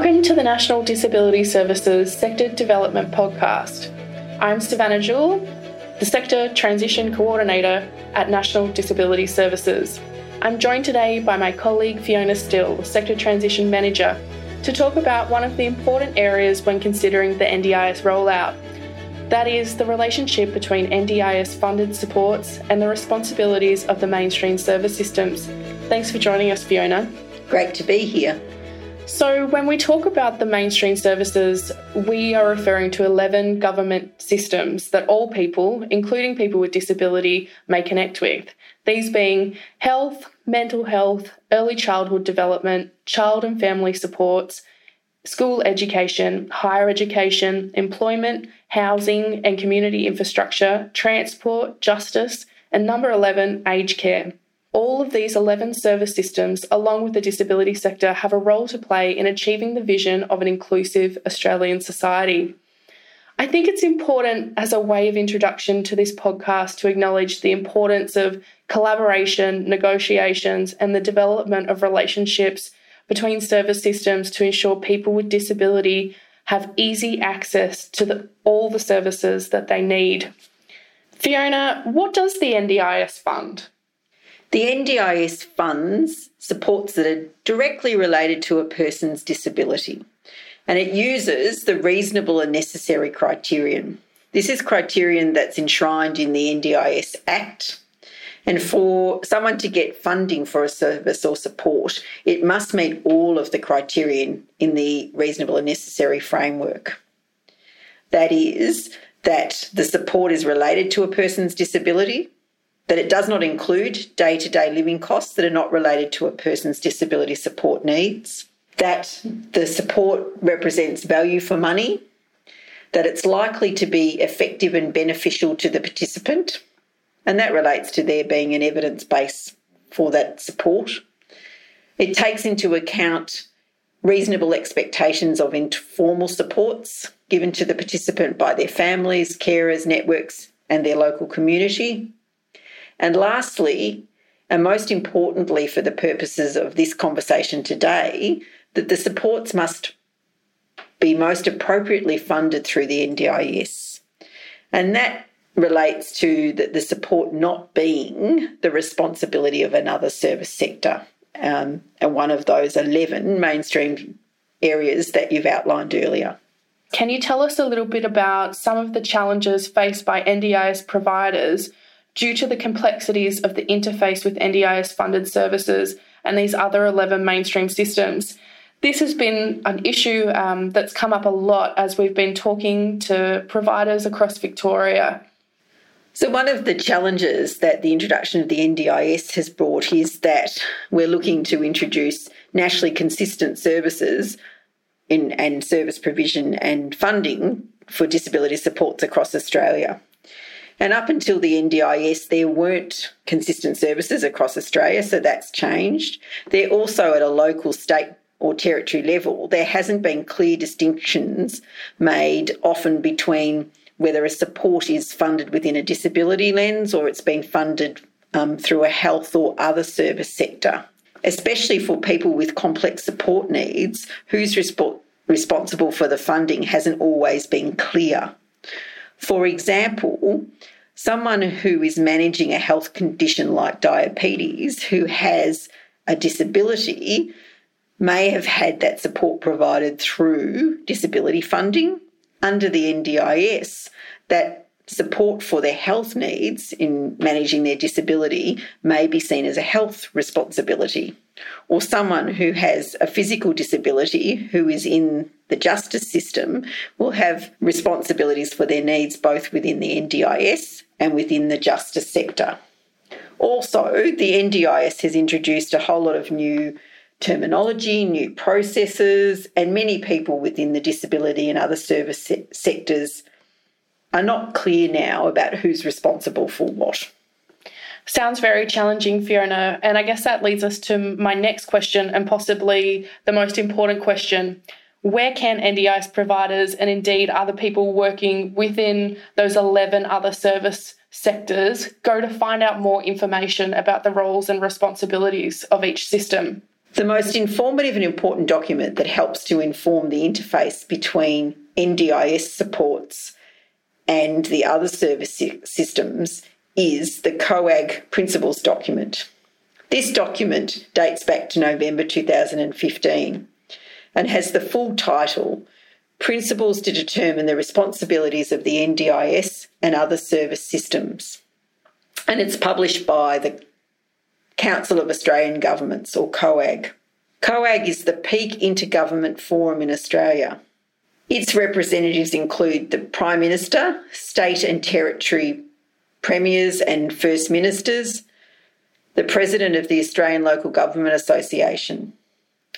Welcome to the National Disability Services Sector Development Podcast. I'm Savanna Jewell, the Sector Transition Coordinator at National Disability Services. I'm joined today by my colleague Fiona Still, Sector Transition Manager, to talk about one of the important areas when considering the NDIS rollout. That is the relationship between NDIS funded supports and the responsibilities of the mainstream service systems. Thanks for joining us, Fiona. Great to be here. So, when we talk about the mainstream services, we are referring to 11 government systems that all people, including people with disability, may connect with. These being health, mental health, early childhood development, child and family supports, school education, higher education, employment, housing and community infrastructure, transport, justice, and number 11, aged care. All of these 11 service systems, along with the disability sector, have a role to play in achieving the vision of an inclusive Australian society. I think it's important as a way of introduction to this podcast to acknowledge the importance of collaboration, negotiations, and the development of relationships between service systems to ensure people with disability have easy access to the, all the services that they need. Fiona, what does the NDIS fund? The NDIS funds supports that are directly related to a person's disability, and it uses the reasonable and necessary criterion. This is criterion that's enshrined in the NDIS Act. And for someone to get funding for a service or support, it must meet all of the criterion in the reasonable and necessary framework. That is, that the support is related to a person's disability, that it does not include day to day living costs that are not related to a person's disability support needs, that the support represents value for money, that it's likely to be effective and beneficial to the participant, and that relates to there being an evidence base for that support. It takes into account reasonable expectations of informal supports given to the participant by their families, carers, networks, and their local community. And lastly, and most importantly for the purposes of this conversation today, that the supports must be most appropriately funded through the NDIS. And that relates to the, the support not being the responsibility of another service sector. Um, and one of those 11 mainstream areas that you've outlined earlier. Can you tell us a little bit about some of the challenges faced by NDIS providers due to the complexities of the interface with NDIS funded services and these other 11 mainstream systems. This has been an issue um, that's come up a lot as we've been talking to providers across Victoria. So, one of the challenges that the introduction of the NDIS has brought is that we're looking to introduce nationally consistent services in, and service provision and funding for disability supports across Australia. And up until the NDIS, there weren't consistent services across Australia, so that's changed. They're also at a local, state, or territory level. There hasn't been clear distinctions made often between whether a support is funded within a disability lens or it's been funded um, through a health or other service sector. Especially for people with complex support needs, who's resp- responsible for the funding hasn't always been clear. For example, someone who is managing a health condition like diabetes who has a disability may have had that support provided through disability funding under the NDIS. That support for their health needs in managing their disability may be seen as a health responsibility. Or someone who has a physical disability who is in the justice system will have responsibilities for their needs both within the NDIS and within the justice sector. Also, the NDIS has introduced a whole lot of new terminology, new processes, and many people within the disability and other service se- sectors are not clear now about who's responsible for what. Sounds very challenging, Fiona. And I guess that leads us to my next question and possibly the most important question. Where can NDIS providers and indeed other people working within those 11 other service sectors go to find out more information about the roles and responsibilities of each system? The most informative and important document that helps to inform the interface between NDIS supports and the other service systems is the COAG Principles document. This document dates back to November 2015 and has the full title Principles to Determine the Responsibilities of the NDIS and Other Service Systems. And it's published by the Council of Australian Governments, or COAG. COAG is the peak intergovernment forum in Australia. Its representatives include the Prime Minister, state and territory premiers and first ministers, the President of the Australian Local Government Association,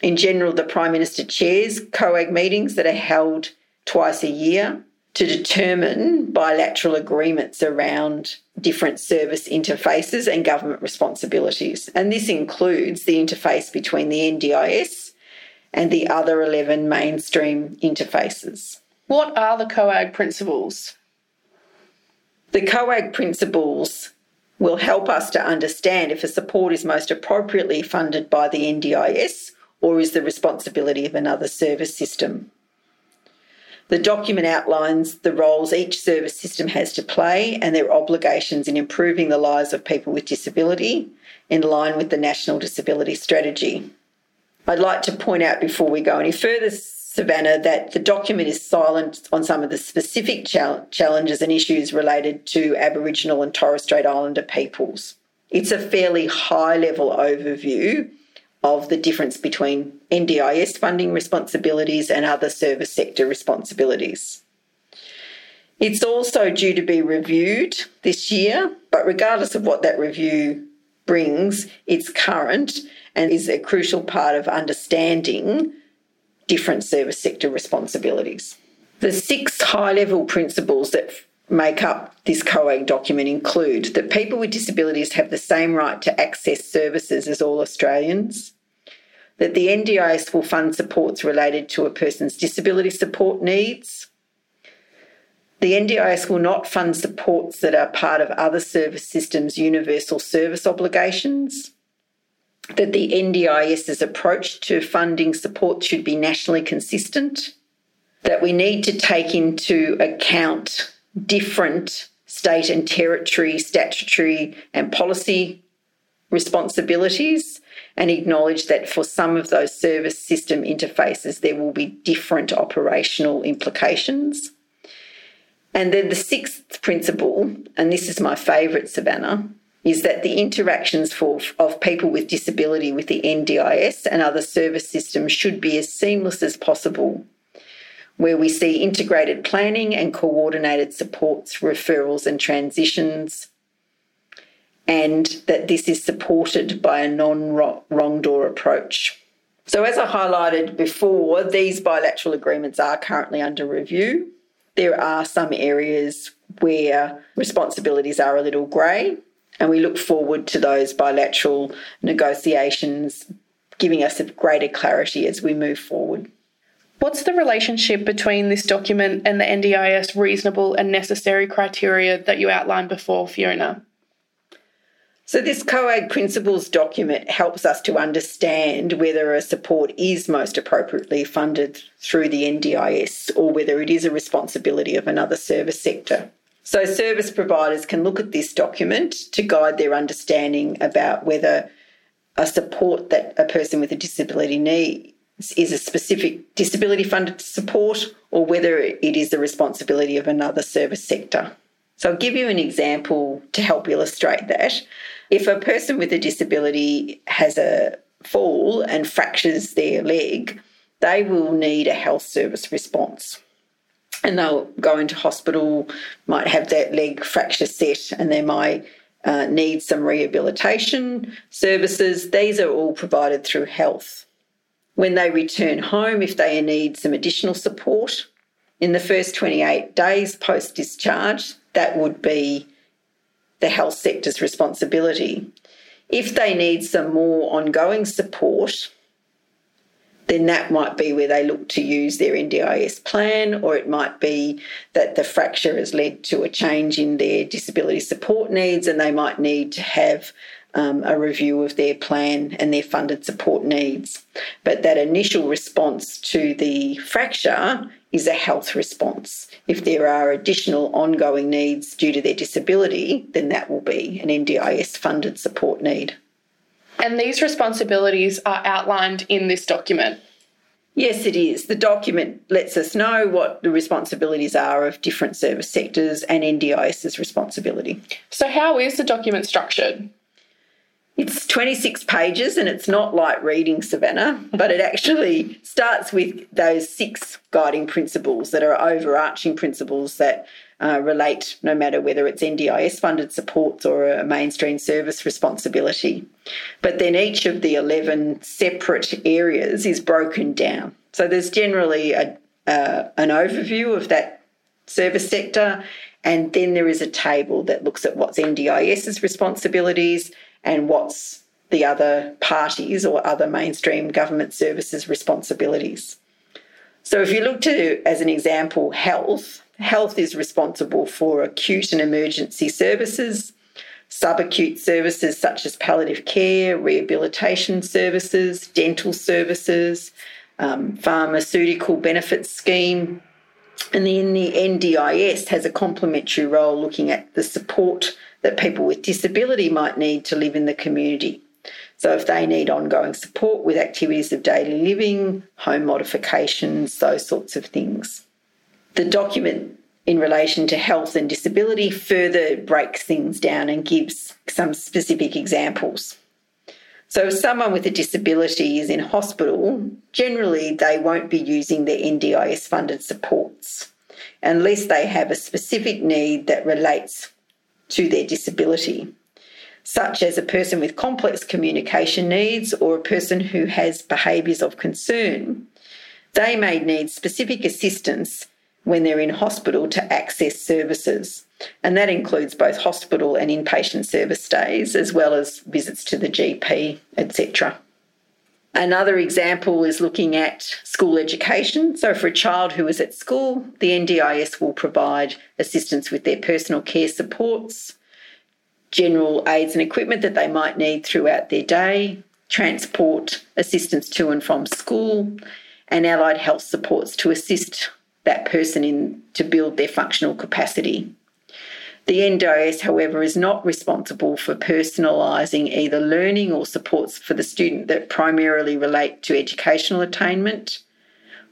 in general, the Prime Minister chairs COAG meetings that are held twice a year to determine bilateral agreements around different service interfaces and government responsibilities. And this includes the interface between the NDIS and the other 11 mainstream interfaces. What are the COAG principles? The COAG principles will help us to understand if a support is most appropriately funded by the NDIS or is the responsibility of another service system. The document outlines the roles each service system has to play and their obligations in improving the lives of people with disability in line with the National Disability Strategy. I'd like to point out before we go any further, Savanna, that the document is silent on some of the specific challenges and issues related to Aboriginal and Torres Strait Islander peoples. It's a fairly high level overview of the difference between NDIS funding responsibilities and other service sector responsibilities. It's also due to be reviewed this year, but regardless of what that review brings, it's current and is a crucial part of understanding different service sector responsibilities. The six high level principles that make up this COAG document include that people with disabilities have the same right to access services as all Australians, that the NDIS will fund supports related to a person's disability support needs. The NDIS will not fund supports that are part of other service systems' universal service obligations. That the NDIS's approach to funding support should be nationally consistent. That we need to take into account different state and territory statutory and policy responsibilities and acknowledge that for some of those service system interfaces, there will be different operational implications. And then the sixth principle, and this is my favourite, Savanna, is that the interactions for, of people with disability with the NDIS and other service systems should be as seamless as possible where we see integrated planning and coordinated supports, referrals, and transitions, and that this is supported by a non wrong door approach. So, as I highlighted before, these bilateral agreements are currently under review. There are some areas where responsibilities are a little grey, and we look forward to those bilateral negotiations giving us a greater clarity as we move forward. What's the relationship between this document and the NDIS reasonable and necessary criteria that you outlined before, Fiona? So, this COAG principles document helps us to understand whether a support is most appropriately funded through the NDIS or whether it is a responsibility of another service sector. So, service providers can look at this document to guide their understanding about whether a support that a person with a disability needs is a specific disability funded support or whether it is the responsibility of another service sector. So I'll give you an example to help illustrate that. If a person with a disability has a fall and fractures their leg, they will need a health service response. And they'll go into hospital, might have that leg fracture set, and they might uh, need some rehabilitation services. These are all provided through health. When they return home, if they need some additional support in the first 28 days post discharge, that would be the health sector's responsibility. If they need some more ongoing support, then that might be where they look to use their NDIS plan, or it might be that the fracture has led to a change in their disability support needs and they might need to have um, a review of their plan and their funded support needs. But that initial response to the fracture is a health response. If there are additional ongoing needs due to their disability, then that will be an NDIS funded support need. And these responsibilities are outlined in this document. Yes, it is. The document lets us know what the responsibilities are of different service sectors and NDIS's responsibility. So, how is the document structured? It's 26 pages and it's not like reading Savanna, but it actually starts with those six guiding principles that are overarching principles that uh, relate no matter whether it's NDIS funded supports or a mainstream service responsibility. But then each of the 11 separate areas is broken down. So there's generally a, uh, an overview of that service sector, and then there is a table that looks at what's NDIS's responsibilities and what's the other parties or other mainstream government services responsibilities. So if you look to, as an example, health, health is responsible for acute and emergency services, subacute services such as palliative care, rehabilitation services, dental services, um, pharmaceutical benefits scheme. And then the NDIS has a complementary role looking at the support that people with disability might need to live in the community. So, if they need ongoing support with activities of daily living, home modifications, those sorts of things. The document in relation to health and disability further breaks things down and gives some specific examples. So, if someone with a disability is in hospital, generally they won't be using their NDIS funded supports unless they have a specific need that relates to their disability, such as a person with complex communication needs or a person who has behaviours of concern. They may need specific assistance when they're in hospital to access services, and that includes both hospital and inpatient service stays, as well as visits to the GP, etc. Another example is looking at school education. So, for a child who is at school, the NDIS will provide assistance with their personal care supports, general aids and equipment that they might need throughout their day, transport assistance to and from school, and allied health supports to assist that person in to build their functional capacity. The NDIS, however, is not responsible for personalising either learning or supports for the student that primarily relate to educational attainment.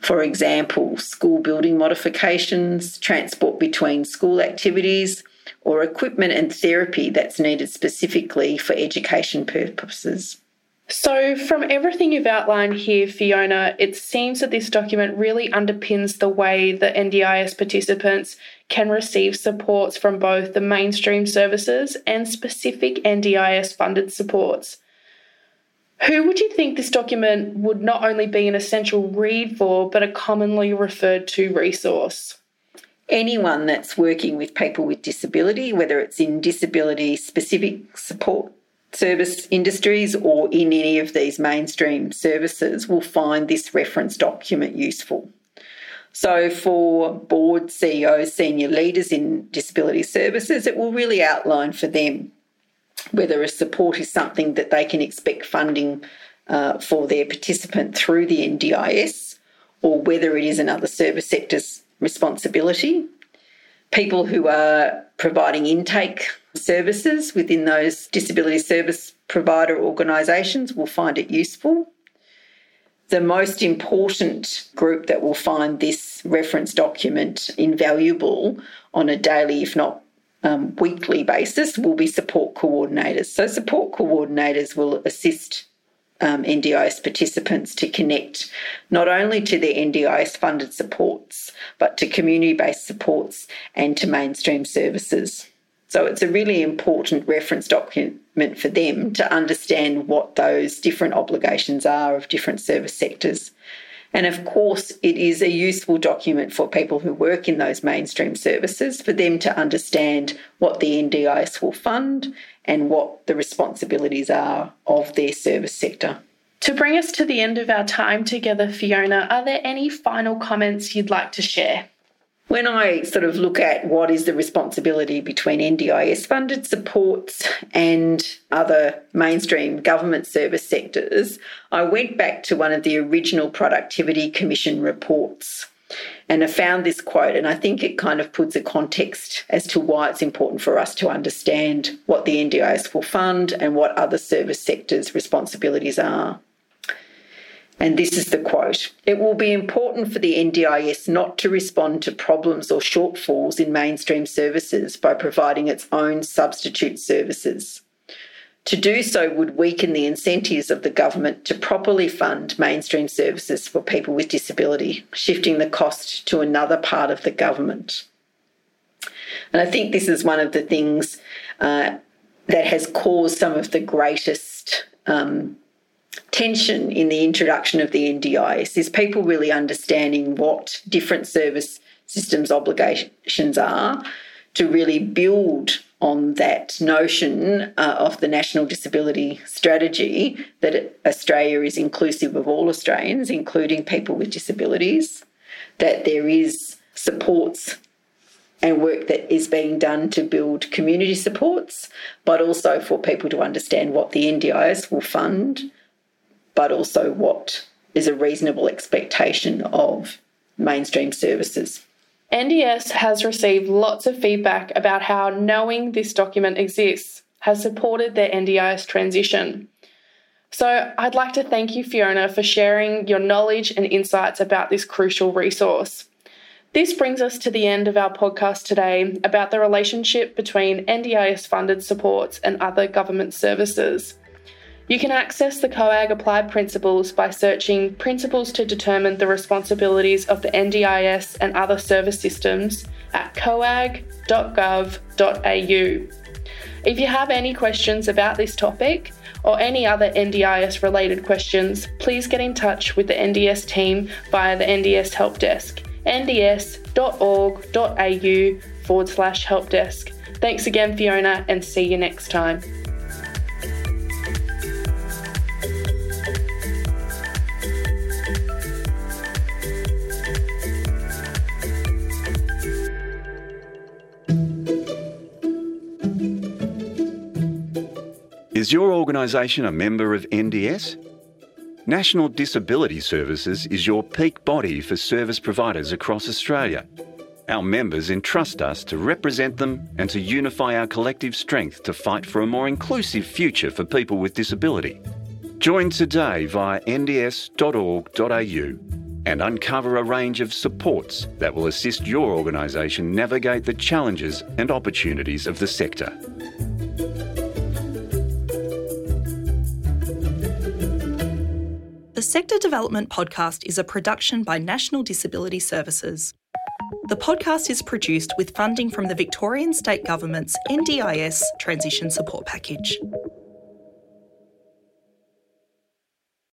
For example, school building modifications, transport between school activities, or equipment and therapy that's needed specifically for education purposes. So, from everything you've outlined here, Fiona, it seems that this document really underpins the way that NDIS participants can receive supports from both the mainstream services and specific NDIS funded supports. Who would you think this document would not only be an essential read for, but a commonly referred to resource? Anyone that's working with people with disability, whether it's in disability specific support service industries or in any of these mainstream services will find this reference document useful. So, for board CEOs, senior leaders in disability services, it will really outline for them whether a support is something that they can expect funding uh, for their participant through the NDIS or whether it is another service sector's responsibility. People who are providing intake services within those disability service provider organisations will find it useful. The most important group that will find this reference document invaluable on a daily, if not um, weekly basis, will be support coordinators. So, support coordinators will assist um, NDIS participants to connect not only to their NDIS funded supports, but to community based supports and to mainstream services. So it's a really important reference document for them to understand what those different obligations are of different service sectors. And of course, it is a useful document for people who work in those mainstream services for them to understand what the NDIS will fund and what the responsibilities are of their service sector. To bring us to the end of our time together, Fiona, are there any final comments you'd like to share? When I sort of look at what is the responsibility between NDIS funded supports and other mainstream government service sectors, I went back to one of the original Productivity Commission reports and I found this quote, and I think it kind of puts a context as to why it's important for us to understand what the NDIS will fund and what other service sectors' responsibilities are. And this is the quote It will be important for the NDIS not to respond to problems or shortfalls in mainstream services by providing its own substitute services. To do so would weaken the incentives of the government to properly fund mainstream services for people with disability, shifting the cost to another part of the government. And I think this is one of the things uh, that has caused some of the greatest um, tension in the introduction of the NDIS is people really understanding what different service systems obligations are to really build on that notion uh, of the national disability strategy that Australia is inclusive of all Australians, including people with disabilities, that there is supports and work that is being done to build community supports, but also for people to understand what the NDIS will fund but also what is a reasonable expectation of mainstream services. NDS has received lots of feedback about how knowing this document exists has supported their NDIS transition. So, I'd like to thank you, Fiona, for sharing your knowledge and insights about this crucial resource. This brings us to the end of our podcast today about the relationship between NDIS funded supports and other government services. You can access the COAG applied principles by searching Principles to Determine the Responsibilities of the NDIS and Other Service Systems at coag.gov.au. If you have any questions about this topic or any other NDIS related questions, please get in touch with the NDS team via the NDS Help Desk, nds.org.au forward slash help desk. Thanks again, Fiona, and see you next time. Is your organisation a member of NDS? National Disability Services is your peak body for service providers across Australia. Our members entrust us to represent them and to unify our collective strength to fight for a more inclusive future for people with disability. Join today via nds.org.au and uncover a range of supports that will assist your organisation navigate the challenges and opportunities of the sector. The Sector Development Podcast is a production by National Disability Services. The podcast is produced with funding from the Victorian State Government's NDIS Transition Support Package.